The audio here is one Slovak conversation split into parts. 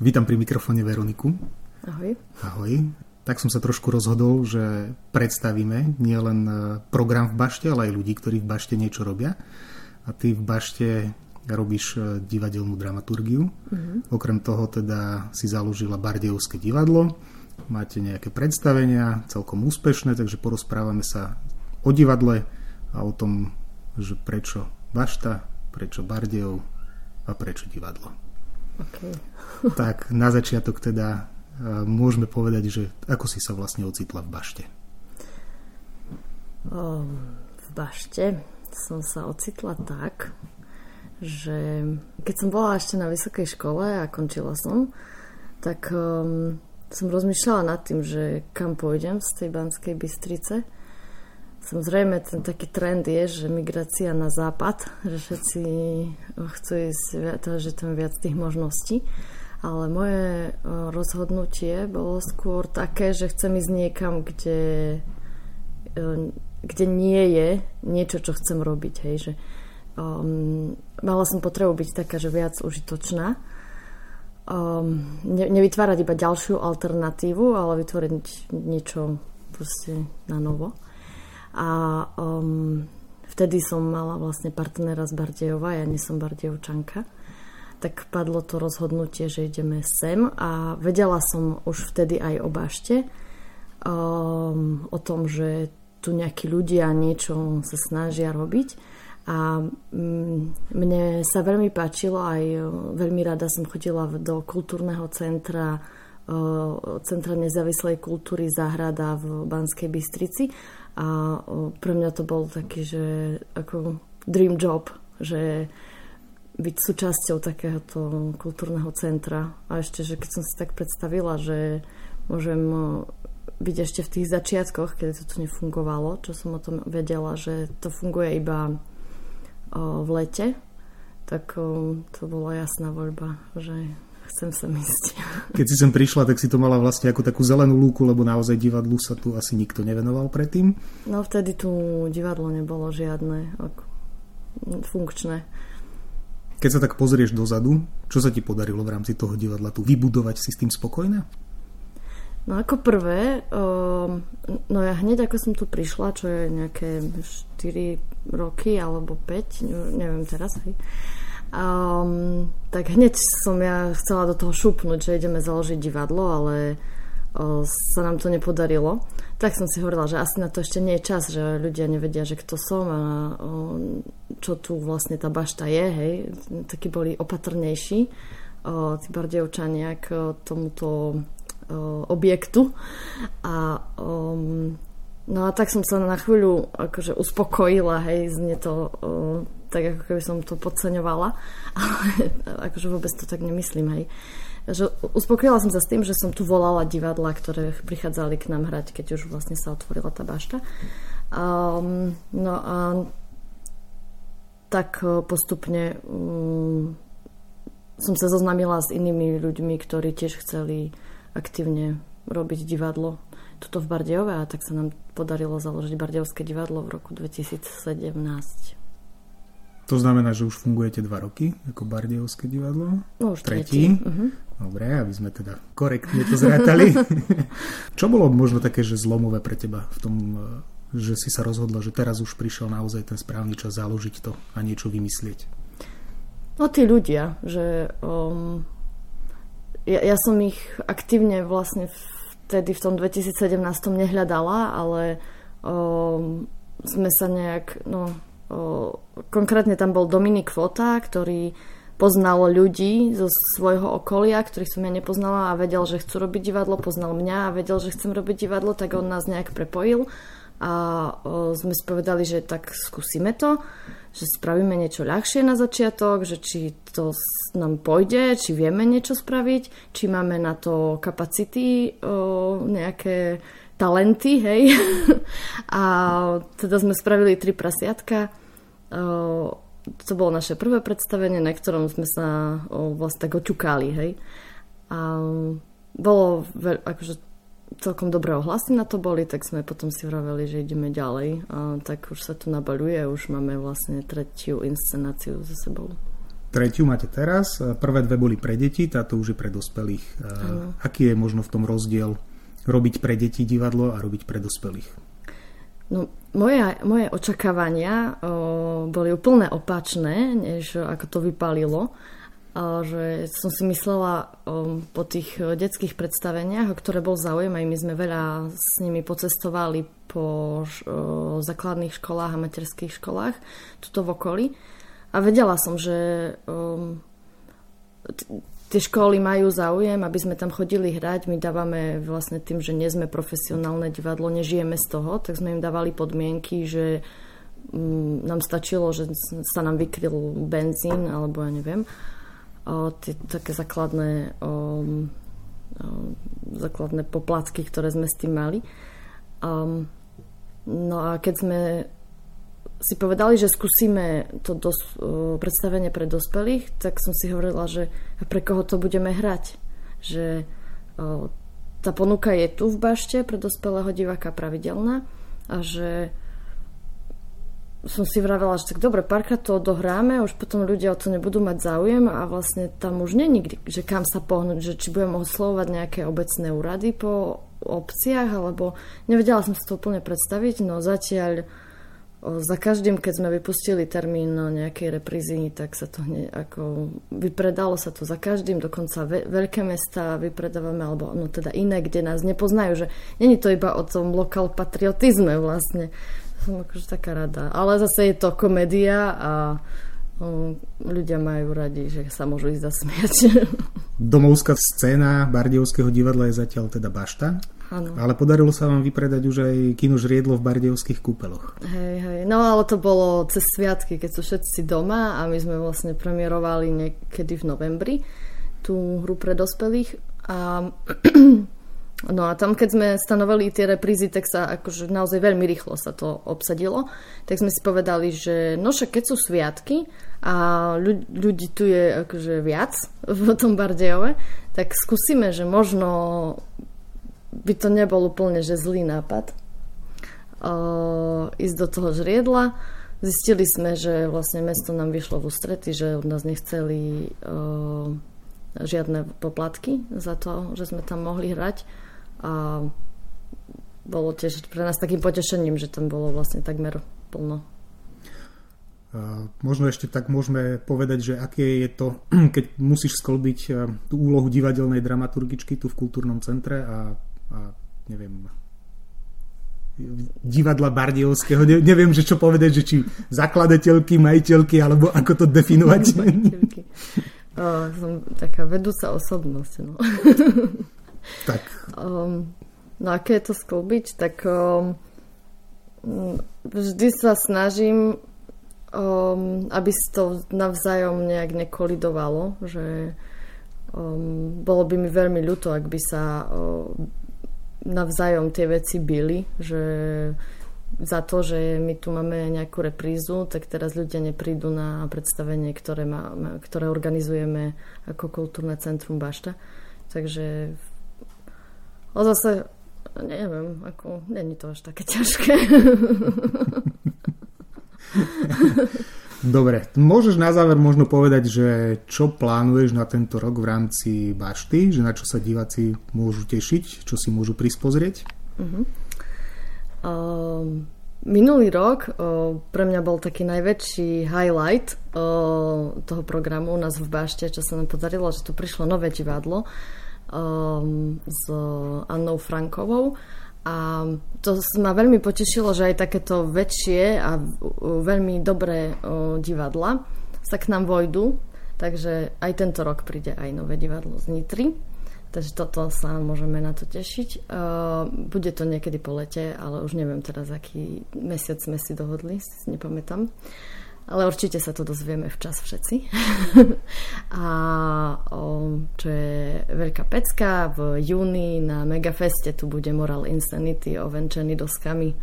Vítam pri mikrofóne Veroniku. Ahoj. Ahoj. Tak som sa trošku rozhodol, že predstavíme nielen e, program v bašte, ale aj ľudí, ktorí v bašte niečo robia. A ty v bašte robíš e, divadelnú dramaturgiu. Uh-huh. Okrem toho teda si založila Bardejovské divadlo. Máte nejaké predstavenia, celkom úspešné, takže porozprávame sa o divadle a o tom, že prečo bašta, prečo Bardejov a prečo divadlo. Okay. tak na začiatok teda môžeme povedať, že ako si sa vlastne ocitla v bašte? v bašte som sa ocitla tak, že keď som bola ešte na vysokej škole a končila som, tak um, som rozmýšľala nad tým, že kam pôjdem z tej Banskej Bystrice. Samozrejme, ten taký trend je, že migrácia na západ, že všetci chcú ísť, že tam viac tých možností ale moje rozhodnutie bolo skôr také, že chcem ísť niekam, kde, kde nie je niečo, čo chcem robiť. Hej, že, um, mala som potrebu byť taká, že viac užitočná. Um, ne, nevytvárať iba ďalšiu alternatívu, ale vytvoriť niečo proste na novo. A um, vtedy som mala vlastne partnera z Bardejova, ja nie som Bardejovčanka. Tak padlo to rozhodnutie, že ideme sem a vedela som už vtedy aj o bašte, um, o tom, že tu nejakí ľudia niečo sa snažia robiť. A um, mne sa veľmi páčilo aj veľmi rada som chodila do kultúrneho centra Centra nezávislej kultúry Záhrada v Banskej Bystrici a uh, pre mňa to bol taký, že ako dream job, že byť súčasťou takéhoto kultúrneho centra. A ešte, že keď som si tak predstavila, že môžem byť ešte v tých začiatkoch, keď to tu nefungovalo, čo som o tom vedela, že to funguje iba v lete, tak to bola jasná voľba, že chcem sem ísť. Keď si sem prišla, tak si to mala vlastne ako takú zelenú lúku, lebo naozaj divadlu sa tu asi nikto nevenoval predtým? No vtedy tu divadlo nebolo žiadne ako funkčné. Keď sa tak pozrieš dozadu, čo sa ti podarilo v rámci toho divadla tu vybudovať? Si s tým spokojná? No ako prvé, um, no ja hneď ako som tu prišla, čo je nejaké 4 roky alebo 5, neviem teraz, hej, um, tak hneď som ja chcela do toho šupnúť, že ideme založiť divadlo, ale uh, sa nám to nepodarilo tak som si hovorila, že asi na to ešte nie je čas, že ľudia nevedia, že kto som a čo tu vlastne tá bašta je, hej. Takí boli opatrnejší tí bardejovčania k tomuto objektu. A um, no a tak som sa na chvíľu akože uspokojila, hej, znie to uh, tak, ako keby som to podceňovala, ale akože vôbec to tak nemyslím, hej. Že uspokojila som sa s tým, že som tu volala divadla, ktoré prichádzali k nám hrať, keď už vlastne sa otvorila tá bašta. Um, no a tak e, postupne um, som sa zoznámila s inými ľuďmi, ktorí tiež chceli aktívne robiť divadlo tuto v Bardejove a tak sa nám podarilo založiť Bardejovské divadlo v roku 2017. To znamená, že už fungujete dva roky ako Bardejovské divadlo? No už tretí. tretí. Uh-huh. Dobre, aby sme teda korektne to zrátali. Čo bolo možno také, že zlomové pre teba v tom, e, že si sa rozhodla, že teraz už prišiel naozaj ten správny čas založiť to a niečo vymyslieť? No tí ľudia, že um, ja, ja som ich aktívne vlastne vtedy v tom 2017 nehľadala, ale um, sme sa nejak, no Konkrétne tam bol Dominik Fota, ktorý poznal ľudí zo svojho okolia, ktorých som ja nepoznala a vedel, že chcú robiť divadlo, poznal mňa a vedel, že chcem robiť divadlo, tak on nás nejak prepojil a sme spovedali, že tak skúsime to, že spravíme niečo ľahšie na začiatok, že či to nám pôjde, či vieme niečo spraviť, či máme na to kapacity o, nejaké talenty, hej. a teda sme spravili tri prasiatka to bolo naše prvé predstavenie, na ktorom sme sa vlastne tak oťukali, hej. A bolo veľ, akože celkom dobré ohlasy na to boli, tak sme potom si vraveli, že ideme ďalej. A tak už sa to nabaľuje, už máme vlastne tretiu inscenáciu za sebou. tretiu máte teraz, prvé dve boli pre deti, táto už je pre dospelých. Ano. Aký je možno v tom rozdiel robiť pre deti divadlo a robiť pre dospelých? No, moje, moje očakávania o, boli úplne opačné, než ako to vypalilo. O, že som si myslela o, po tých detských predstaveniach, o ktoré bol záujem, aj my sme veľa s nimi pocestovali po o, základných školách a materských školách tuto v okolí. A vedela som, že um, tie školy majú záujem, aby sme tam chodili hrať. My dávame vlastne tým, že nie sme profesionálne divadlo, nežijeme z toho, tak sme im dávali podmienky, že um, nám stačilo, že sa nám vykryl benzín, alebo ja neviem, o, tie také základné, o, o, základné poplatky, ktoré sme s tým mali. Um, no a keď sme si povedali, že skúsime to dos- predstavenie pre dospelých, tak som si hovorila, že pre koho to budeme hrať. Že o, tá ponuka je tu v bašte pre dospelého diváka pravidelná a že som si vravela, že tak dobre, párkrát to odohráme, už potom ľudia o to nebudú mať záujem a vlastne tam už nikdy, že kam sa pohnúť, že či budem oslovovať nejaké obecné úrady po obciach, alebo nevedela som si to úplne predstaviť, no zatiaľ za každým, keď sme vypustili termín nejakej reprízy, tak sa to hneď ako vypredalo sa to za každým, dokonca ve, veľké mesta vypredávame, alebo no teda iné, kde nás nepoznajú, že není to iba o tom lokal patriotizme vlastne. Som akože taká rada. Ale zase je to komédia a ľudia majú radi, že sa môžu ísť zasmiať. Domovská scéna Bardievského divadla je zatiaľ teda bašta. Ano. Ale podarilo sa vám vypredať už aj kino Žriedlo v Bardejovských kúpeloch. Hej, hej. No ale to bolo cez sviatky, keď sú všetci doma a my sme vlastne premiérovali niekedy v novembri tú hru pre dospelých a No a tam, keď sme stanovali tie reprízy, tak sa akože naozaj veľmi rýchlo sa to obsadilo. Tak sme si povedali, že no však keď sú sviatky a ľudí tu je akože viac v tom Bardejove, tak skúsime, že možno by to nebol úplne že zlý nápad uh, ísť do toho žriedla. Zistili sme, že vlastne mesto nám vyšlo v ústrety, že od nás nechceli uh, žiadne poplatky za to, že sme tam mohli hrať. A bolo tiež pre nás takým potešením, že tam bolo vlastne takmer plno. Uh, možno ešte tak môžeme povedať, že aké je to, keď musíš sklbiť tú úlohu divadelnej dramaturgičky tu v kultúrnom centre a a neviem, divadla Bardiovského. Ne, neviem, že čo povedať, že či zakladateľky, majiteľky, alebo ako to definovať. o, som taká vedúca osobnosť. No. tak. Um, no aké je to sklbiť? Tak um, vždy sa snažím, um, aby to navzájom nejak nekolidovalo, že um, bolo by mi veľmi ľúto, ak by sa um, navzájom tie veci byli, že za to, že my tu máme nejakú reprízu, tak teraz ľudia neprídu na predstavenie, ktoré, má, ktoré organizujeme ako kultúrne centrum Bašta. Takže o zase neviem, ako, není to až také ťažké. Dobre, môžeš na záver možno povedať, že čo plánuješ na tento rok v rámci Bašty, že na čo sa diváci môžu tešiť, čo si môžu prispozrieť? Uh-huh. Uh, minulý rok uh, pre mňa bol taký najväčší highlight uh, toho programu u nás v Bašte, čo sa nám podarilo, že tu prišlo nové divadlo um, s Annou Frankovou a to ma veľmi potešilo, že aj takéto väčšie a veľmi dobré divadla sa k nám vojdu. Takže aj tento rok príde aj nové divadlo z Nitry. Takže toto sa môžeme na to tešiť. Bude to niekedy po lete, ale už neviem teraz, aký mesiac sme si dohodli, nepamätám ale určite sa to dozvieme včas všetci. a o, čo je veľká pecka, v júni na Megafeste tu bude Moral Insanity ovenčený doskami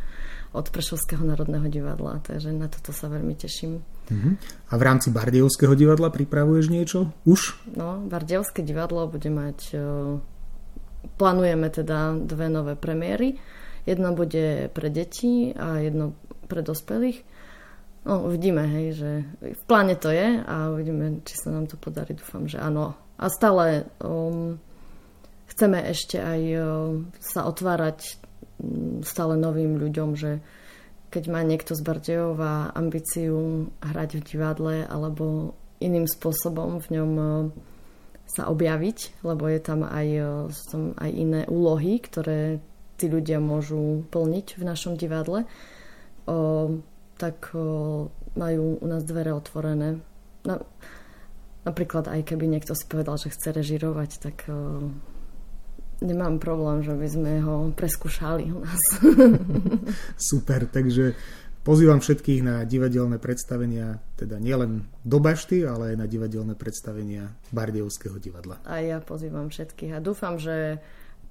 od Prešovského národného divadla, takže na toto sa veľmi teším. Uh-huh. A v rámci Bardievského divadla pripravuješ niečo? Už? No, Bardievské divadlo bude mať... Plánujeme teda dve nové premiéry. Jedno bude pre deti a jedno pre dospelých No, uvidíme, hej, že v pláne to je a uvidíme, či sa nám to podarí. Dúfam, že áno. A stále um, chceme ešte aj um, sa otvárať um, stále novým ľuďom, že keď má niekto z Bardejova ambíciu hrať v divadle alebo iným spôsobom v ňom um, sa objaviť, lebo je tam aj, um, aj iné úlohy, ktoré tí ľudia môžu plniť v našom divadle. Um, tak majú u nás dvere otvorené. Na, napríklad aj keby niekto si povedal, že chce režirovať, tak nemám problém, že by sme ho preskúšali u nás. Super, takže pozývam všetkých na divadelné predstavenia, teda nielen do Bašty, ale aj na divadelné predstavenia Bardejovského divadla. A ja pozývam všetkých a dúfam, že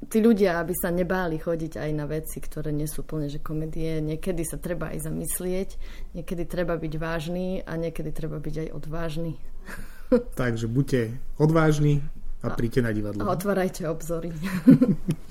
tí ľudia, aby sa nebáli chodiť aj na veci, ktoré nie sú plne že komedie. Niekedy sa treba aj zamyslieť, niekedy treba byť vážny a niekedy treba byť aj odvážny. Takže buďte odvážni a príďte na divadlo. A otvárajte obzory.